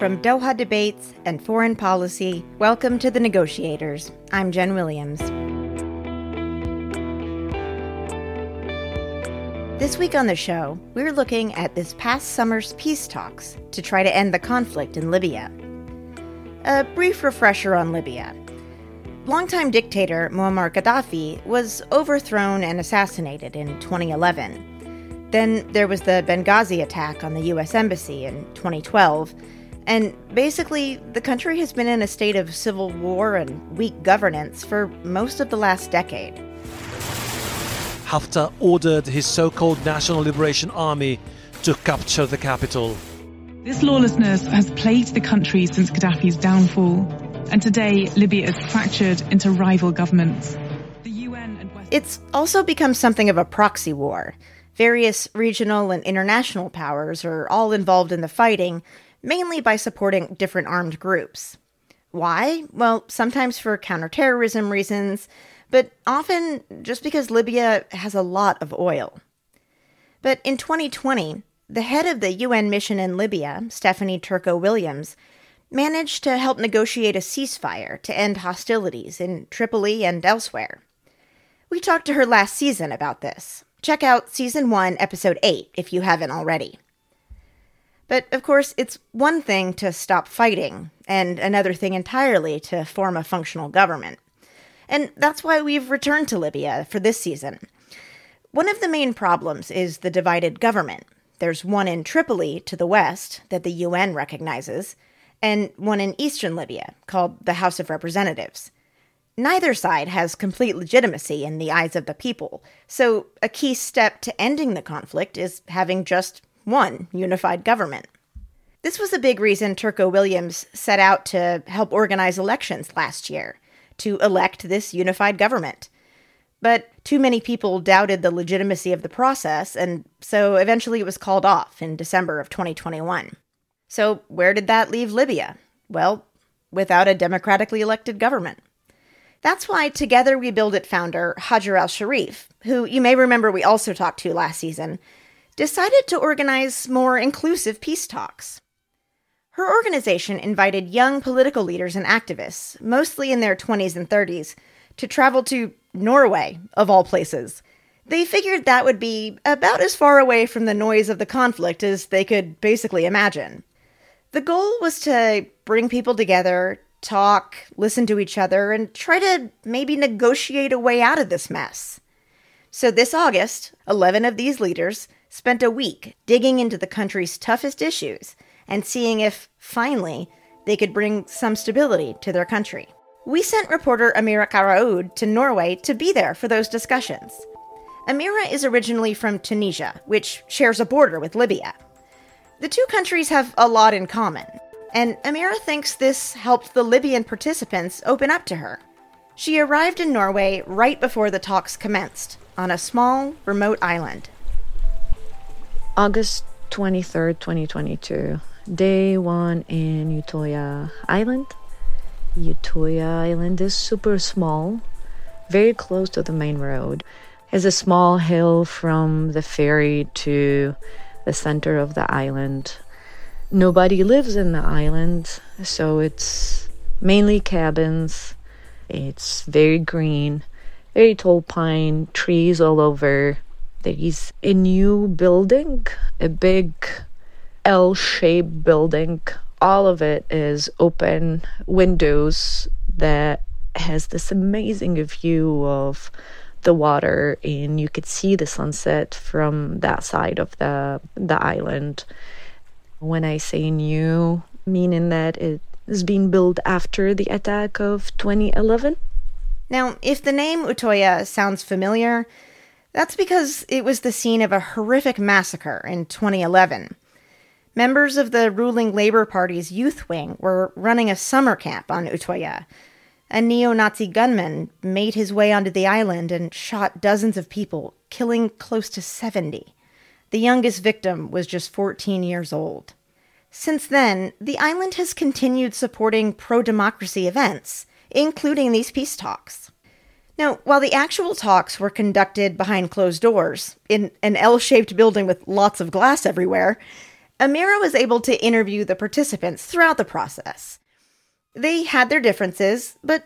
From mm. Doha Debates and Foreign Policy, welcome to The Negotiators. I'm Jen Williams. This week on the show, we're looking at this past summer's peace talks to try to end the conflict in Libya. A brief refresher on Libya. Longtime dictator Muammar Gaddafi was overthrown and assassinated in 2011. Then there was the Benghazi attack on the US Embassy in 2012. And basically, the country has been in a state of civil war and weak governance for most of the last decade. Haftar ordered his so called National Liberation Army to capture the capital. This lawlessness has plagued the country since Gaddafi's downfall, and today Libya is fractured into rival governments. The UN and West- it's also become something of a proxy war. Various regional and international powers are all involved in the fighting, mainly by supporting different armed groups. Why? Well, sometimes for counterterrorism reasons, but often just because Libya has a lot of oil. But in 2020, the head of the UN mission in Libya, Stephanie Turco Williams, managed to help negotiate a ceasefire to end hostilities in Tripoli and elsewhere. We talked to her last season about this. Check out season 1, episode 8 if you haven't already. But of course, it's one thing to stop fighting, and another thing entirely to form a functional government. And that's why we've returned to Libya for this season. One of the main problems is the divided government, there's one in Tripoli to the west that the UN recognizes, and one in eastern Libya called the House of Representatives. Neither side has complete legitimacy in the eyes of the people, so a key step to ending the conflict is having just one unified government. This was a big reason Turco Williams set out to help organize elections last year, to elect this unified government. But too many people doubted the legitimacy of the process, and so eventually it was called off in December of 2021. So, where did that leave Libya? Well, without a democratically elected government. That's why Together We Build It founder Hajar al Sharif, who you may remember we also talked to last season, decided to organize more inclusive peace talks. Her organization invited young political leaders and activists, mostly in their 20s and 30s, to travel to Norway, of all places. They figured that would be about as far away from the noise of the conflict as they could basically imagine. The goal was to bring people together, talk, listen to each other, and try to maybe negotiate a way out of this mess. So this August, 11 of these leaders spent a week digging into the country's toughest issues and seeing if, finally, they could bring some stability to their country. We sent reporter Amira Karaoud to Norway to be there for those discussions. Amira is originally from Tunisia, which shares a border with Libya. The two countries have a lot in common, and Amira thinks this helped the Libyan participants open up to her. She arrived in Norway right before the talks commenced, on a small, remote island. August 23rd, 2022, day one in Utoya Island. Utoya Island is super small, very close to the main road. It's a small hill from the ferry to the center of the island. Nobody lives in the island, so it's mainly cabins. It's very green, very tall pine trees all over. There is a new building, a big L shaped building. All of it is open windows that has this amazing view of the water and you could see the sunset from that side of the the island. When i say new meaning that it is being built after the attack of 2011 now if the name utoya sounds familiar that's because it was the scene of a horrific massacre in 2011 Members of the ruling Labour Party's youth wing were running a summer camp on Utoya. A neo Nazi gunman made his way onto the island and shot dozens of people, killing close to 70. The youngest victim was just 14 years old. Since then, the island has continued supporting pro democracy events, including these peace talks. Now, while the actual talks were conducted behind closed doors, in an L shaped building with lots of glass everywhere, Amira was able to interview the participants throughout the process. They had their differences, but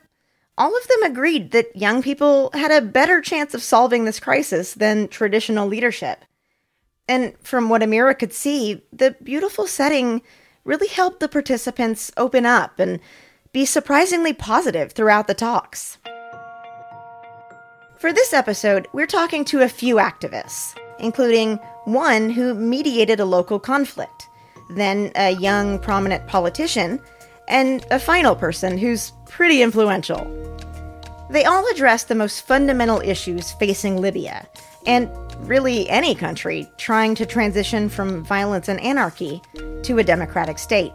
all of them agreed that young people had a better chance of solving this crisis than traditional leadership. And from what Amira could see, the beautiful setting really helped the participants open up and be surprisingly positive throughout the talks. For this episode, we're talking to a few activists, including one who mediated a local conflict, then a young prominent politician, and a final person who's pretty influential. They all address the most fundamental issues facing Libya, and really any country trying to transition from violence and anarchy to a democratic state.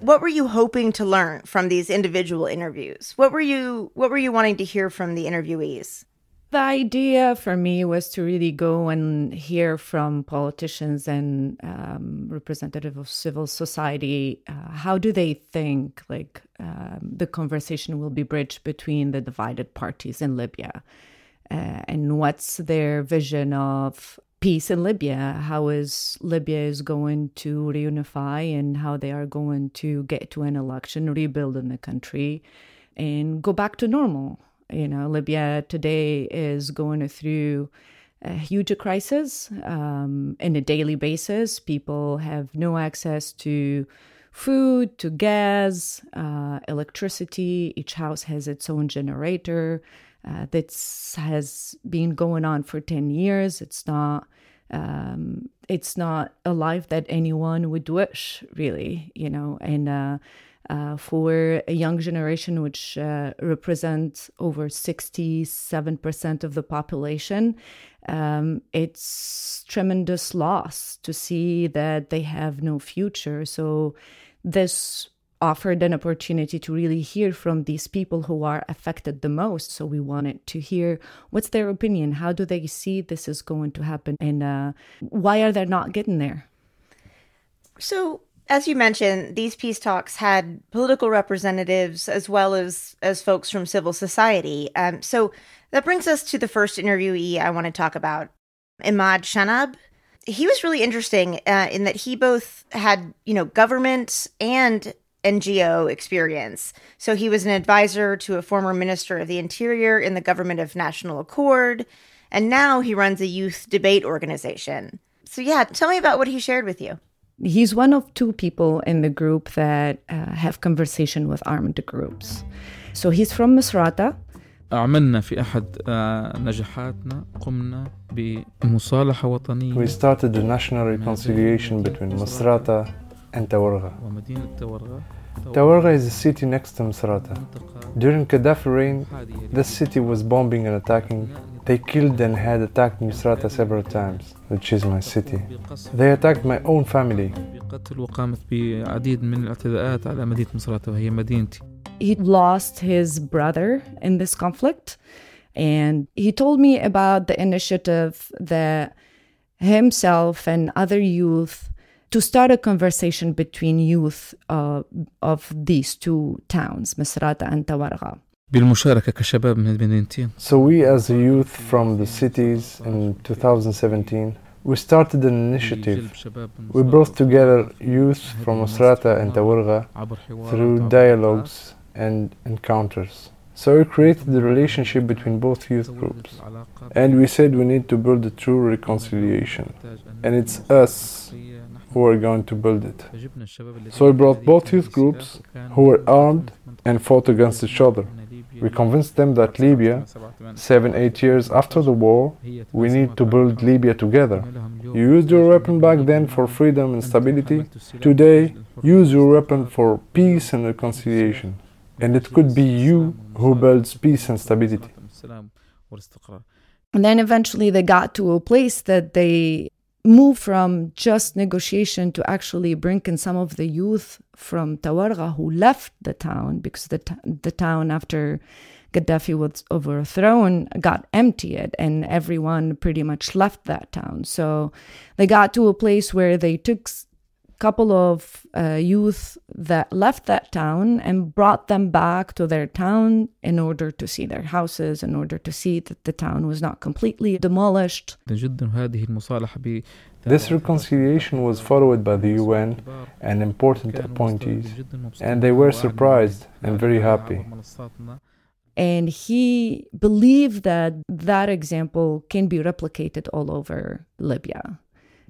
What were you hoping to learn from these individual interviews? What were you what were you wanting to hear from the interviewees? The idea for me was to really go and hear from politicians and um, representative of civil society. Uh, how do they think like um, the conversation will be bridged between the divided parties in Libya, uh, and what's their vision of peace in Libya? How is Libya is going to reunify, and how they are going to get to an election, rebuild in the country, and go back to normal you know, Libya today is going through a huge crisis um, in a daily basis. People have no access to food, to gas, uh, electricity. Each house has its own generator. Uh, this has been going on for 10 years. It's not. Um, it's not a life that anyone would wish, really, you know, and uh, uh, for a young generation, which uh, represents over 67% of the population. Um, it's tremendous loss to see that they have no future. So this offered an opportunity to really hear from these people who are affected the most. So we wanted to hear what's their opinion, how do they see this is going to happen, and uh, why are they not getting there? So as you mentioned, these peace talks had political representatives as well as as folks from civil society. Um, so that brings us to the first interviewee I want to talk about, Imad Shanab. He was really interesting uh, in that he both had you know government and NGO experience. So he was an advisor to a former minister of the interior in the government of National Accord, and now he runs a youth debate organization. So yeah, tell me about what he shared with you. He's one of two people in the group that uh, have conversation with armed groups. So he's from Misrata. عملنا في أحد نجاحاتنا قمنا بمصالحة وطنية We started the national reconciliation between Misrata and Tawarga. ومدينة تورغة Tawarga is a city next to Misrata. During Gaddafi reign, the city was bombing and attacking they killed and had attacked Misrata several times, which is my city. They attacked my own family. He lost his brother in this conflict, and he told me about the initiative that himself and other youth to start a conversation between youth uh, of these two towns, Misrata and Tawarga. بالمشاركة كشباب من المدينتين. So we as a youth from the cities in 2017 we started an initiative. We brought together youth from Misrata and Tawarga through dialogues and encounters. So we created the relationship between both youth groups. And we said we need to build a true reconciliation. And it's us who are going to build it. So we brought both youth groups who were armed and fought against each other. We convinced them that Libya, seven, eight years after the war, we need to build Libya together. You used your weapon back then for freedom and stability. Today, use your weapon for peace and reconciliation. And it could be you who builds peace and stability. And then eventually they got to a place that they move from just negotiation to actually bring in some of the youth from Tawarga who left the town because the, the town after Gaddafi was overthrown got emptied and everyone pretty much left that town. So they got to a place where they took couple of uh, youth that left that town and brought them back to their town in order to see their houses, in order to see that the town was not completely demolished. This reconciliation was followed by the UN and important appointees, and they were surprised and very happy. And he believed that that example can be replicated all over Libya.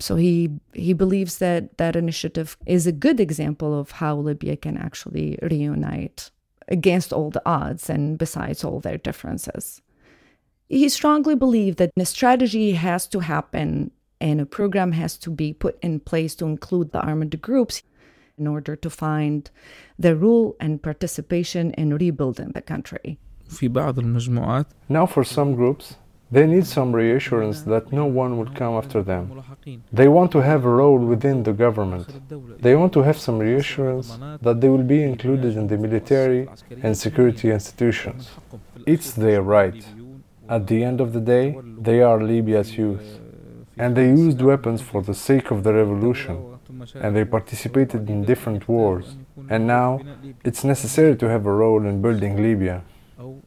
So he he believes that that initiative is a good example of how Libya can actually reunite against all the odds and besides all their differences. He strongly believed that a strategy has to happen and a program has to be put in place to include the armed groups in order to find the rule and participation in rebuilding the country. Now for some groups they need some reassurance that no one will come after them. They want to have a role within the government. They want to have some reassurance that they will be included in the military and security institutions. It's their right. At the end of the day, they are Libya's youth. And they used weapons for the sake of the revolution. And they participated in different wars. And now, it's necessary to have a role in building Libya.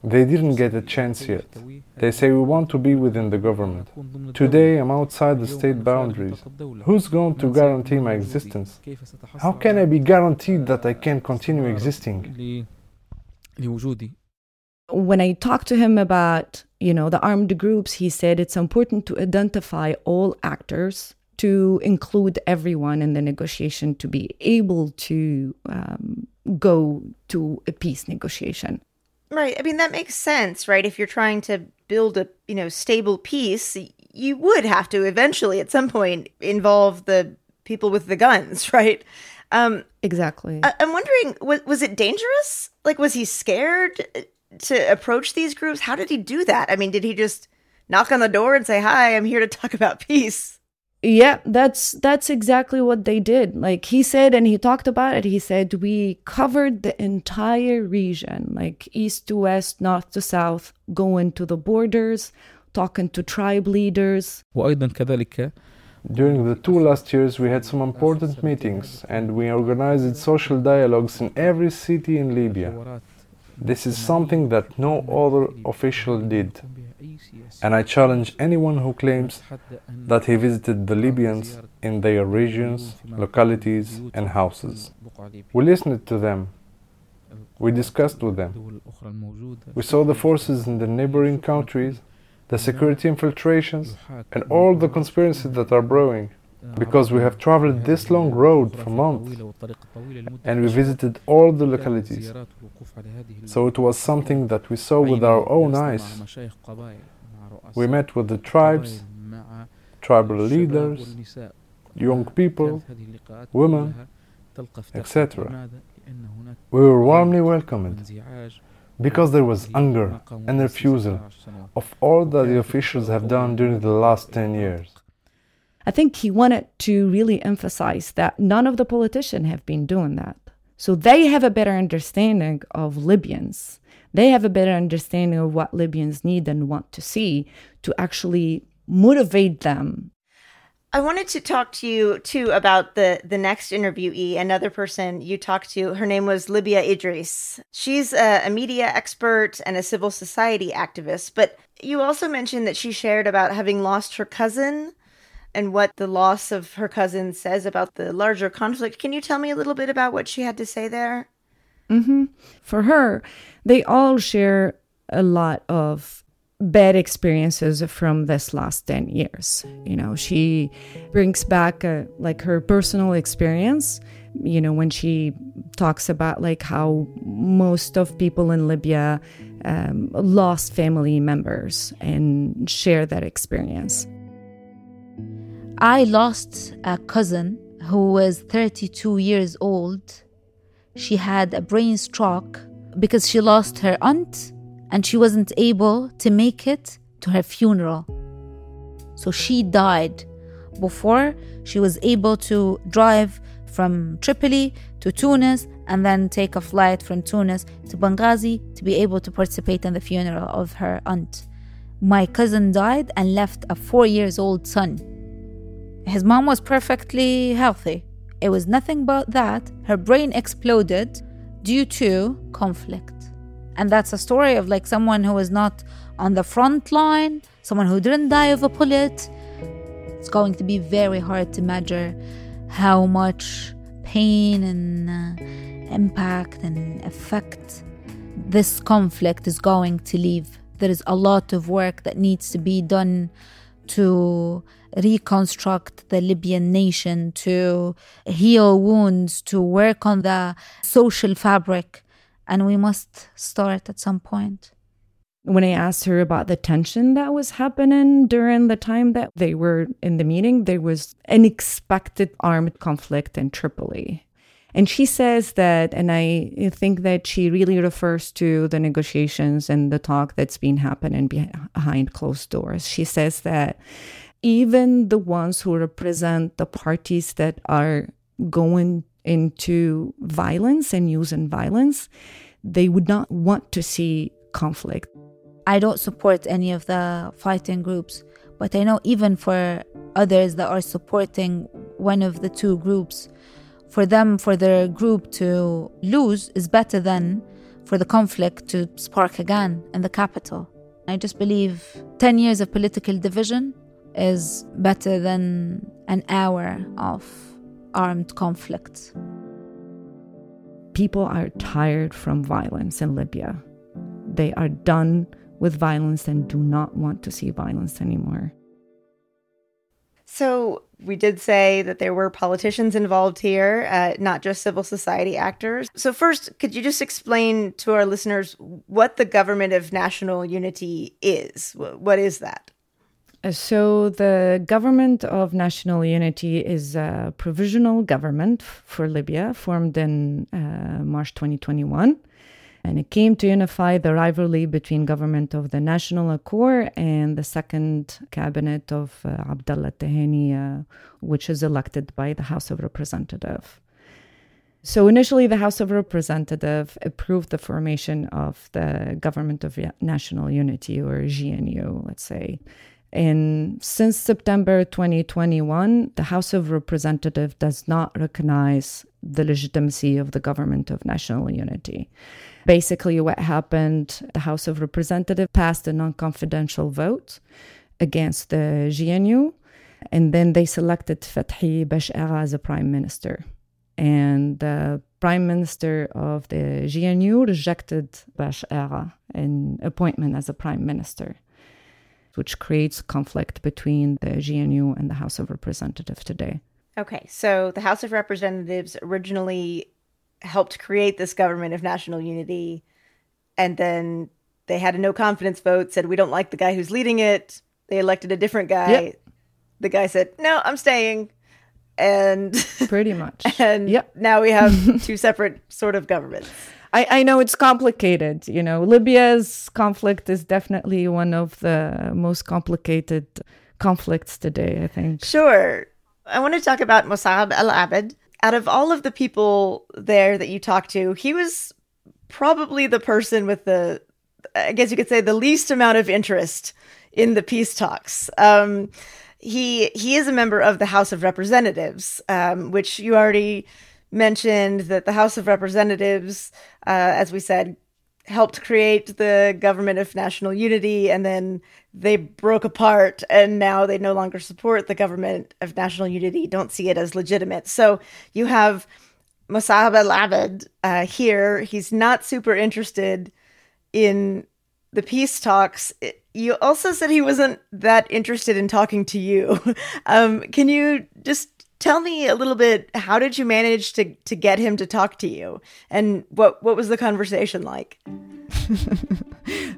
They didn't get a chance yet. They say we want to be within the government. Today I'm outside the state boundaries. Who's going to guarantee my existence? How can I be guaranteed that I can continue existing? When I talked to him about, you know, the armed groups, he said it's important to identify all actors to include everyone in the negotiation to be able to um, go to a peace negotiation. Right. I mean, that makes sense, right? If you're trying to build a, you know, stable peace, you would have to eventually at some point involve the people with the guns, right? Um, exactly. I- am wondering, was, was it dangerous? Like, was he scared to approach these groups? How did he do that? I mean, did he just knock on the door and say, "Hi, I'm here to talk about peace"? Yeah that's that's exactly what they did like he said and he talked about it he said we covered the entire region like east to west north to south going to the borders talking to tribe leaders During the two last years, we had some important meetings and we organized social dialogues in every city in Libya. This is something that no other official did. And I challenge anyone who claims that he visited the Libyans in their regions, localities, and houses. We listened to them. We discussed with them. We saw the forces in the neighboring countries, the security infiltrations, and all the conspiracies that are brewing because we have traveled this long road for months and we visited all the localities. So it was something that we saw with our own eyes. We met with the tribes, tribal leaders, young people, women, etc. We were warmly welcomed because there was anger and refusal of all that the officials have done during the last 10 years. I think he wanted to really emphasize that none of the politicians have been doing that. So they have a better understanding of Libyans. They have a better understanding of what Libyans need and want to see to actually motivate them. I wanted to talk to you too about the the next interviewee, another person you talked to. Her name was Libya Idris. She's a, a media expert and a civil society activist, but you also mentioned that she shared about having lost her cousin and what the loss of her cousin says about the larger conflict. Can you tell me a little bit about what she had to say there? Mm-hmm. For her, they all share a lot of bad experiences from this last 10 years. You know, she brings back a, like her personal experience, you know, when she talks about like how most of people in Libya um, lost family members and share that experience. I lost a cousin who was 32 years old. She had a brain stroke because she lost her aunt and she wasn't able to make it to her funeral. So she died before she was able to drive from Tripoli to Tunis and then take a flight from Tunis to Benghazi to be able to participate in the funeral of her aunt. My cousin died and left a four years old son his mom was perfectly healthy. It was nothing but that. Her brain exploded due to conflict. And that's a story of like someone who was not on the front line, someone who didn't die of a bullet. It's going to be very hard to measure how much pain and uh, impact and effect this conflict is going to leave. There is a lot of work that needs to be done to reconstruct the Libyan nation, to heal wounds, to work on the social fabric. And we must start at some point. When I asked her about the tension that was happening during the time that they were in the meeting, there was unexpected armed conflict in Tripoli. And she says that, and I think that she really refers to the negotiations and the talk that's been happening behind closed doors. She says that even the ones who represent the parties that are going into violence and using violence, they would not want to see conflict. I don't support any of the fighting groups, but I know even for others that are supporting one of the two groups, for them, for their group to lose is better than for the conflict to spark again in the capital. I just believe 10 years of political division is better than an hour of armed conflict. People are tired from violence in Libya. They are done with violence and do not want to see violence anymore. So, we did say that there were politicians involved here, uh, not just civil society actors. So, first, could you just explain to our listeners what the Government of National Unity is? What is that? Uh, so, the Government of National Unity is a provisional government for Libya formed in uh, March 2021 and it came to unify the rivalry between government of the National Accord and the second cabinet of uh, Abdallah Thani, uh, which is elected by the House of Representatives. So initially, the House of Representatives approved the formation of the Government of National Unity, or GNU, let's say. And since September 2021, the House of Representatives does not recognize the legitimacy of the Government of National Unity. Basically, what happened the House of Representatives passed a non confidential vote against the GNU, and then they selected Fathi Bashagha as a prime minister. And the prime minister of the GNU rejected Bashagha in appointment as a prime minister, which creates conflict between the GNU and the House of Representatives today. Okay, so the House of Representatives originally helped create this government of national unity. And then they had a no confidence vote, said, We don't like the guy who's leading it. They elected a different guy. Yep. The guy said, No, I'm staying. And pretty much. and yep. now we have two separate sort of governments. I, I know it's complicated. You know, Libya's conflict is definitely one of the most complicated conflicts today, I think. Sure. I want to talk about Mossab Al Abed out of all of the people there that you talked to, he was probably the person with the, I guess you could say, the least amount of interest in the peace talks. Um, he he is a member of the House of Representatives, um, which you already mentioned that the House of Representatives, uh, as we said, helped create the government of national unity and then they broke apart and now they no longer support the government of national unity don't see it as legitimate. So you have Mossab al-Abed uh, here. He's not super interested in the peace talks. You also said he wasn't that interested in talking to you. Um, can you just tell me a little bit how did you manage to to get him to talk to you? And what what was the conversation like?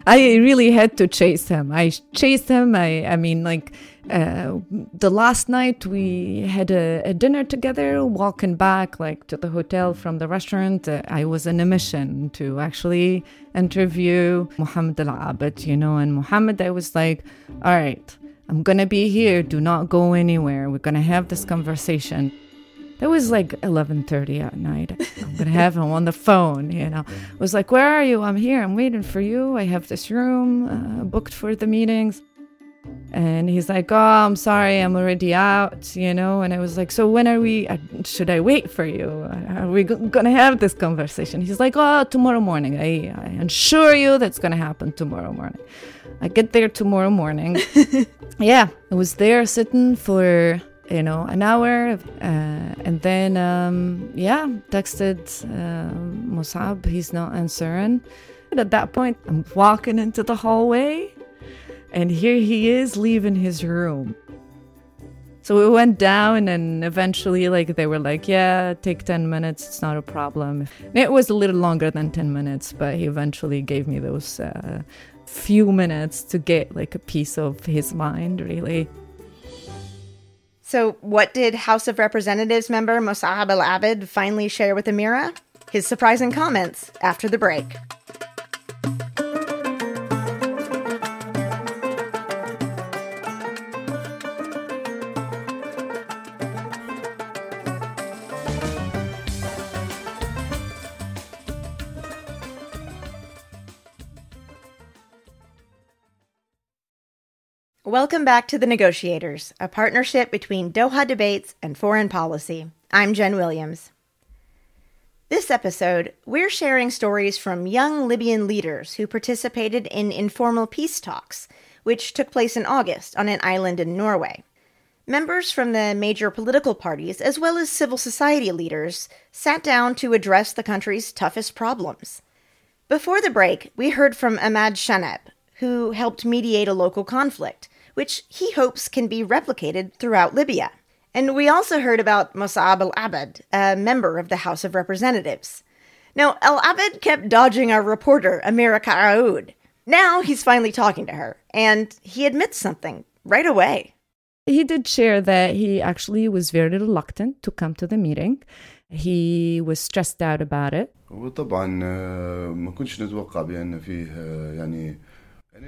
I really had to chase him. I chased him. I i mean like uh, the last night we had a, a, dinner together walking back like to the hotel from the restaurant. Uh, i was in a mission to actually interview muhammad al-abed you know and muhammad i was like all right I'm gonna be here. Do not go anywhere. We're gonna have this conversation. That was like 11:30 at night. I'm gonna have him on the phone. You know, I was like, "Where are you? I'm here. I'm waiting for you. I have this room uh, booked for the meetings." And he's like, Oh, I'm sorry, I'm already out, you know? And I was like, So when are we, uh, should I wait for you? Are we gonna have this conversation? He's like, Oh, tomorrow morning. I, I assure you that's gonna happen tomorrow morning. I get there tomorrow morning. yeah, I was there sitting for you know, an hour. Uh, and then, um, yeah, texted uh, Musab. He's not answering. And at that point, I'm walking into the hallway, and here he is leaving his room. So we went down, and eventually, like, they were like, Yeah, take 10 minutes. It's not a problem. And it was a little longer than 10 minutes, but he eventually gave me those uh, few minutes to get, like, a piece of his mind, really. So, what did House of Representatives member Musab Al Abid finally share with Amira? His surprising comments after the break. Welcome back to The Negotiators, a partnership between Doha Debates and Foreign Policy. I'm Jen Williams. This episode, we're sharing stories from young Libyan leaders who participated in informal peace talks, which took place in August on an island in Norway. Members from the major political parties, as well as civil society leaders, sat down to address the country's toughest problems. Before the break, we heard from Ahmad Shanab, who helped mediate a local conflict which he hopes can be replicated throughout Libya. And we also heard about Mossab al Abed, a member of the House of Representatives. Now, al Abed kept dodging our reporter, Amira Karaoud. Now he's finally talking to her, and he admits something right away. He did share that he actually was very reluctant to come to the meeting. He was stressed out about it.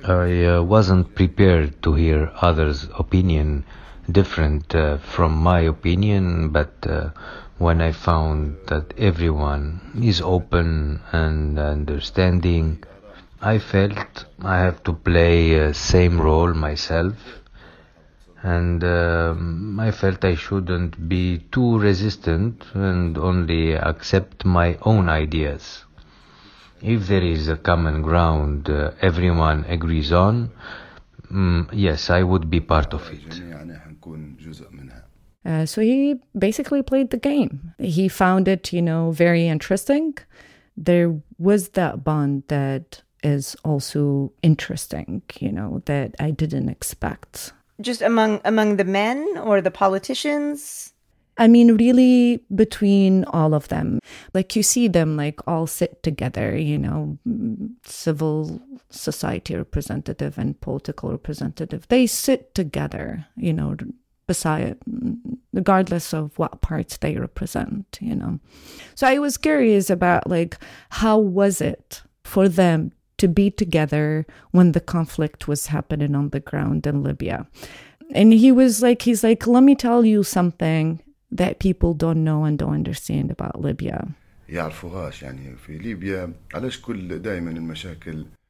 I uh, wasn't prepared to hear others' opinion different uh, from my opinion, but uh, when I found that everyone is open and understanding, I felt I have to play a same role myself, and um, I felt I shouldn't be too resistant and only accept my own ideas if there is a common ground uh, everyone agrees on, mm, yes, I would be part of it. Uh, so he basically played the game. He found it, you know, very interesting. There was that bond that is also interesting, you know, that I didn't expect. Just among among the men or the politicians? I mean, really between all of them. Like you see them like all sit together, you know, civil society representative and political representative. They sit together, you know, beside, regardless of what parts they represent, you know. So I was curious about like, how was it for them to be together when the conflict was happening on the ground in Libya? And he was like, he's like, let me tell you something that people don't know and don't understand about Libya.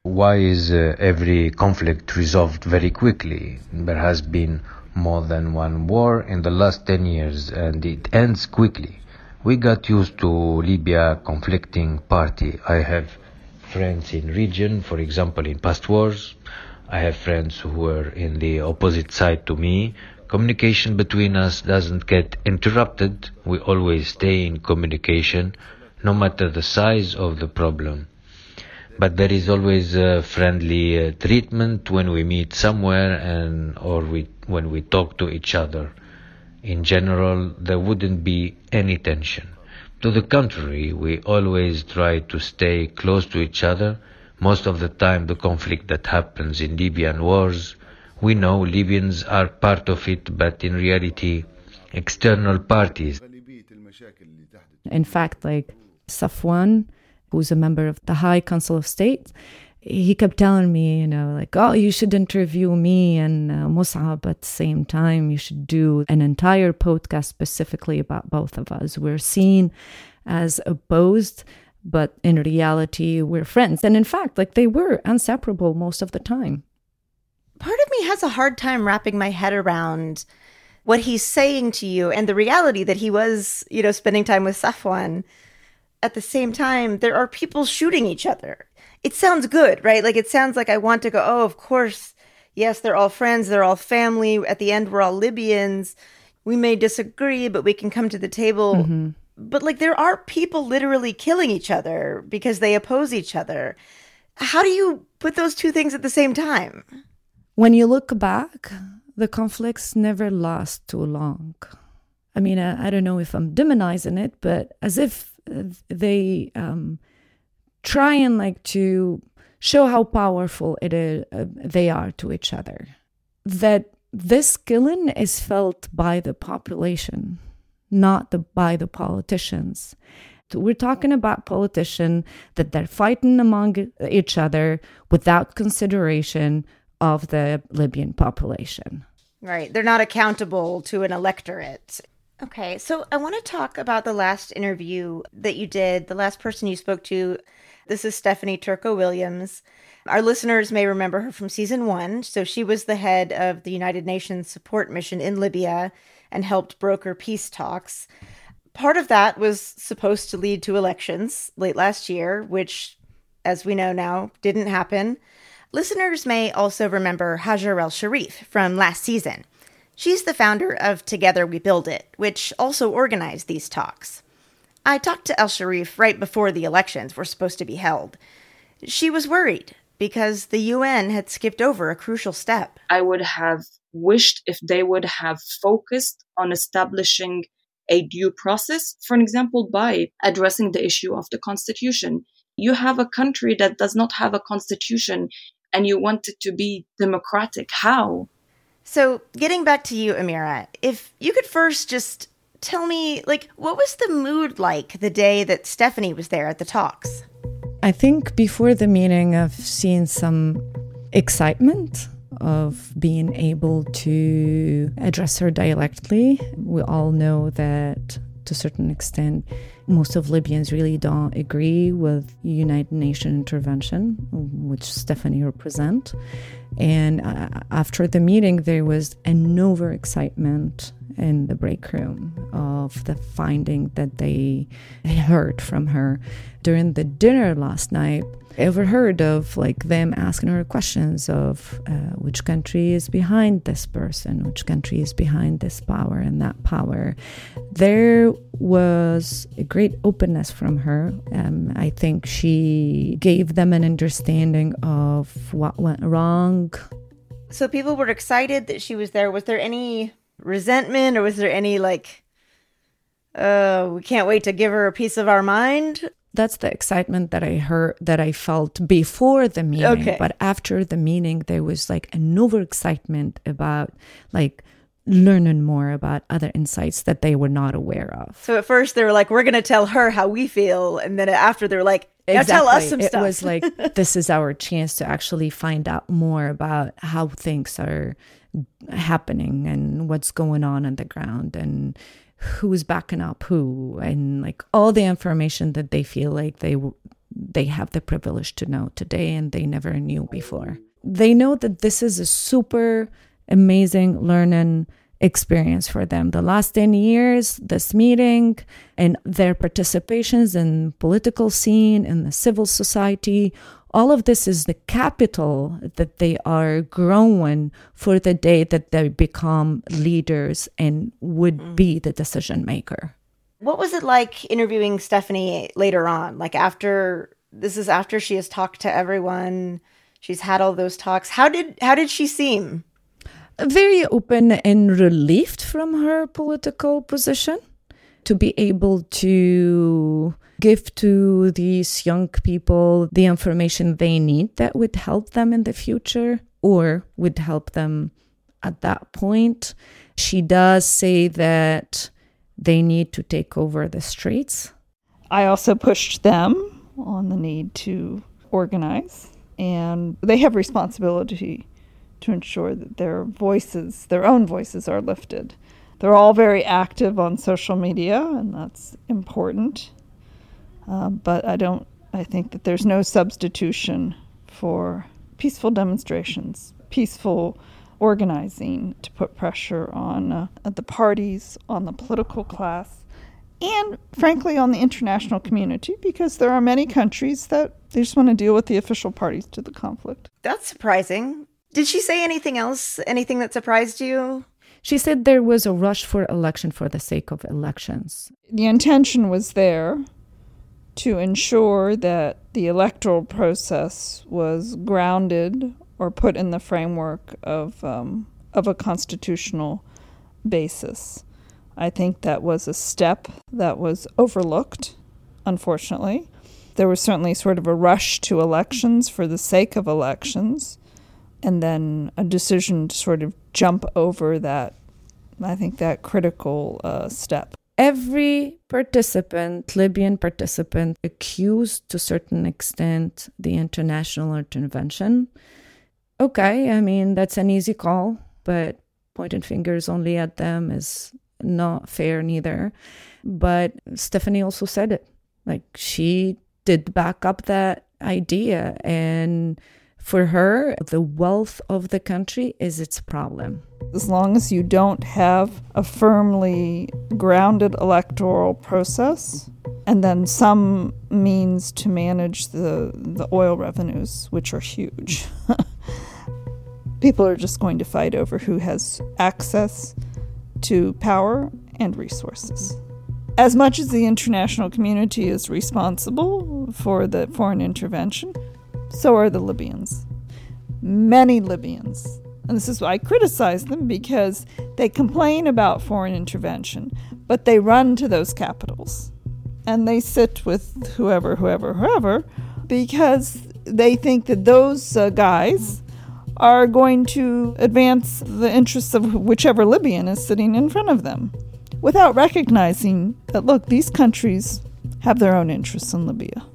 Why is uh, every conflict resolved very quickly? There has been more than one war in the last 10 years and it ends quickly. We got used to Libya conflicting party. I have friends in region, for example, in past wars. I have friends who were in the opposite side to me communication between us doesn't get interrupted. We always stay in communication, no matter the size of the problem. But there is always a friendly uh, treatment when we meet somewhere and or we, when we talk to each other. In general, there wouldn't be any tension. To the contrary, we always try to stay close to each other. Most of the time, the conflict that happens in Libyan wars we know Libyans are part of it, but in reality, external parties. In fact, like Safwan, who's a member of the High Council of State, he kept telling me, you know, like, oh, you should interview me and uh, Mus'ab at the same time. You should do an entire podcast specifically about both of us. We're seen as opposed, but in reality, we're friends. And in fact, like, they were inseparable most of the time. Part of me has a hard time wrapping my head around what he's saying to you and the reality that he was, you know, spending time with Safwan. At the same time, there are people shooting each other. It sounds good, right? Like it sounds like I want to go, oh, of course, yes, they're all friends, they're all family. At the end, we're all Libyans. We may disagree, but we can come to the table. Mm-hmm. But like there are people literally killing each other because they oppose each other. How do you put those two things at the same time? When you look back, the conflicts never last too long. I mean, I, I don't know if I'm demonizing it, but as if they um, try and like to show how powerful it is uh, they are to each other. That this killing is felt by the population, not the, by the politicians. We're talking about politicians that they're fighting among each other without consideration of the Libyan population. Right. They're not accountable to an electorate. Okay. So I want to talk about the last interview that you did, the last person you spoke to. This is Stephanie Turco Williams. Our listeners may remember her from season one. So she was the head of the United Nations support mission in Libya and helped broker peace talks. Part of that was supposed to lead to elections late last year, which, as we know now, didn't happen. Listeners may also remember Hajar El Sharif from last season. She's the founder of Together We Build It, which also organized these talks. I talked to El Sharif right before the elections were supposed to be held. She was worried because the UN had skipped over a crucial step. I would have wished if they would have focused on establishing a due process, for example, by addressing the issue of the constitution. You have a country that does not have a constitution and you want it to be democratic. How? So, getting back to you, Amira, if you could first just tell me, like, what was the mood like the day that Stephanie was there at the talks? I think before the meeting, I've seen some excitement of being able to address her directly. We all know that to a certain extent, most of Libyans really don't agree with United Nations intervention, which Stephanie represent. And uh, after the meeting, there was an over excitement in the break room of the finding that they heard from her during the dinner last night ever heard of like them asking her questions of uh, which country is behind this person, which country is behind this power and that power. There was a great openness from her. Um, I think she gave them an understanding of what went wrong. So people were excited that she was there. Was there any resentment or was there any like, uh, we can't wait to give her a piece of our mind? that's the excitement that I heard that I felt before the meeting. Okay. But after the meeting, there was like an over excitement about like learning more about other insights that they were not aware of. So at first they were like, "We're going to tell her how we feel," and then after they're like, "Now exactly. tell us some it stuff." It was like, "This is our chance to actually find out more about how things are happening and what's going on on the ground and." who's backing up who and like all the information that they feel like they they have the privilege to know today and they never knew before. They know that this is a super amazing learning experience for them. The last 10 years, this meeting and their participations in political scene in the civil society, all of this is the capital that they are growing for the day that they become leaders and would mm. be the decision maker. What was it like interviewing Stephanie later on? Like after this is after she has talked to everyone, she's had all those talks. How did how did she seem? Very open and relieved from her political position to be able to give to these young people the information they need that would help them in the future or would help them at that point. She does say that they need to take over the streets. I also pushed them on the need to organize, and they have responsibility to ensure that their voices, their own voices, are lifted. They're all very active on social media, and that's important. Uh, but I don't. I think that there's no substitution for peaceful demonstrations peaceful organizing to put pressure on uh, the parties, on the political class, and frankly on the international community because there are many countries that they just want to deal with the official parties to the conflict. That's surprising. Did she say anything else? Anything that surprised you? She said there was a rush for election for the sake of elections. The intention was there to ensure that the electoral process was grounded or put in the framework of um, of a constitutional basis. I think that was a step that was overlooked, unfortunately. There was certainly sort of a rush to elections for the sake of elections, and then a decision to sort of jump over that, I think, that critical uh, step. Every participant, Libyan participant, accused to a certain extent the international intervention. Okay, I mean, that's an easy call, but pointing fingers only at them is not fair neither. But Stephanie also said it. Like she did back up that idea. And for her, the wealth of the country is its problem. As long as you don't have a firmly grounded electoral process, and then some means to manage the, the oil revenues, which are huge. People are just going to fight over who has access to power and resources. As much as the international community is responsible for the foreign intervention, so are the Libyans. Many Libyans. And this is why I criticize them because they complain about foreign intervention, but they run to those capitals and they sit with whoever, whoever, whoever, because they think that those uh, guys are going to advance the interests of whichever Libyan is sitting in front of them without recognizing that, look, these countries have their own interests in Libya.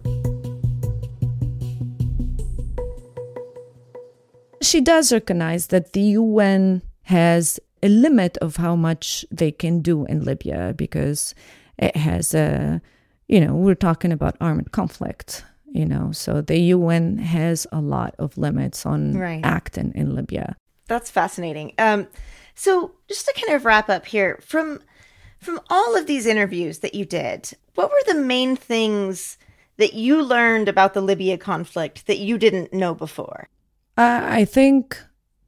She does recognize that the UN has a limit of how much they can do in Libya because it has a, you know, we're talking about armed conflict you know so the un has a lot of limits on right. acting in libya. That's fascinating. Um so just to kind of wrap up here from from all of these interviews that you did what were the main things that you learned about the libya conflict that you didn't know before i think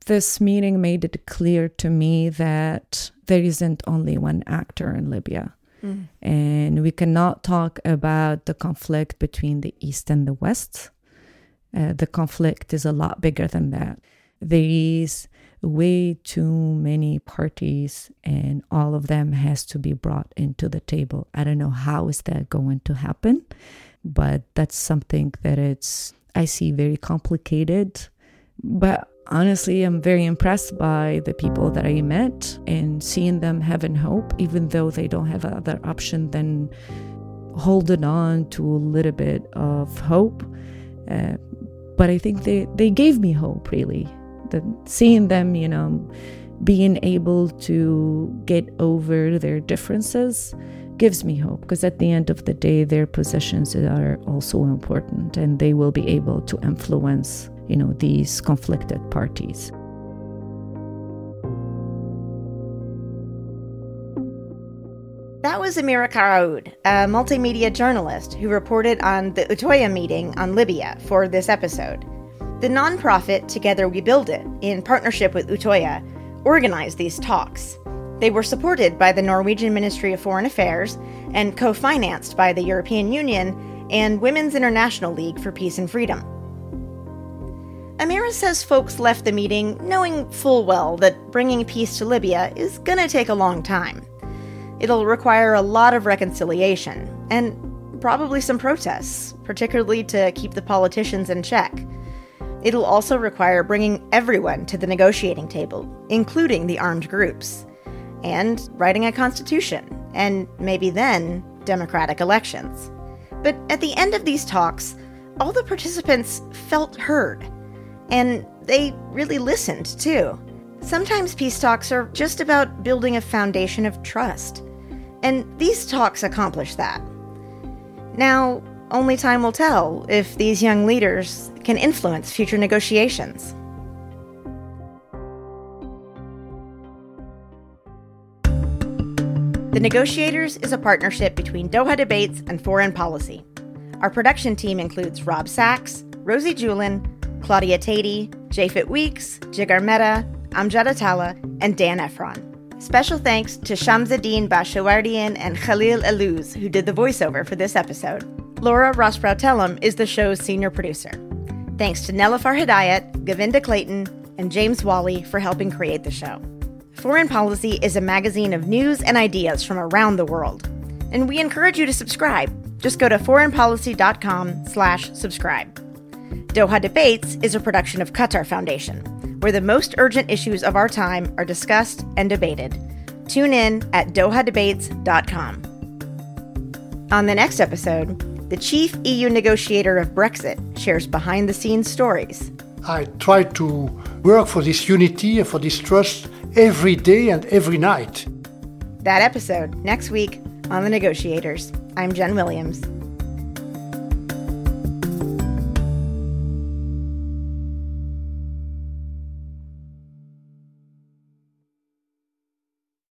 this meeting made it clear to me that there isn't only one actor in libya Mm. And we cannot talk about the conflict between the East and the West. Uh, the conflict is a lot bigger than that. There is way too many parties, and all of them has to be brought into the table. I don't know how is that going to happen, but that's something that it's I see very complicated. But honestly, I'm very impressed by the people that I met and seeing them having hope, even though they don't have other option than holding on to a little bit of hope. Uh, but I think they, they gave me hope, really. That seeing them, you know, being able to get over their differences gives me hope because at the end of the day, their positions are also important and they will be able to influence you know, these conflicted parties. That was Amira Karaoud, a multimedia journalist who reported on the Utoya meeting on Libya for this episode. The nonprofit Together We Build It, in partnership with Utoya, organized these talks. They were supported by the Norwegian Ministry of Foreign Affairs and co financed by the European Union and Women's International League for Peace and Freedom. Amira says folks left the meeting knowing full well that bringing peace to Libya is gonna take a long time. It'll require a lot of reconciliation, and probably some protests, particularly to keep the politicians in check. It'll also require bringing everyone to the negotiating table, including the armed groups, and writing a constitution, and maybe then democratic elections. But at the end of these talks, all the participants felt heard and they really listened, too. Sometimes peace talks are just about building a foundation of trust. And these talks accomplish that. Now, only time will tell if these young leaders can influence future negotiations. The Negotiators is a partnership between Doha Debates and Foreign Policy. Our production team includes Rob Sachs, Rosie Julin, Claudia Tatey, Japhet Weeks, Jigar Mehta, Amjad Atallah, and Dan Ephron. Special thanks to Shamsuddin Bashawardian and Khalil Aluz, who did the voiceover for this episode. Laura Rosbrow is the show's senior producer. Thanks to Nelifar Hidayat, Govinda Clayton, and James Wally for helping create the show. Foreign Policy is a magazine of news and ideas from around the world. And we encourage you to subscribe. Just go to foreignpolicy.com slash subscribe. Doha Debates is a production of Qatar Foundation, where the most urgent issues of our time are discussed and debated. Tune in at dohadebates.com. On the next episode, the chief EU negotiator of Brexit shares behind the scenes stories. I try to work for this unity and for this trust every day and every night. That episode next week on The Negotiators. I'm Jen Williams.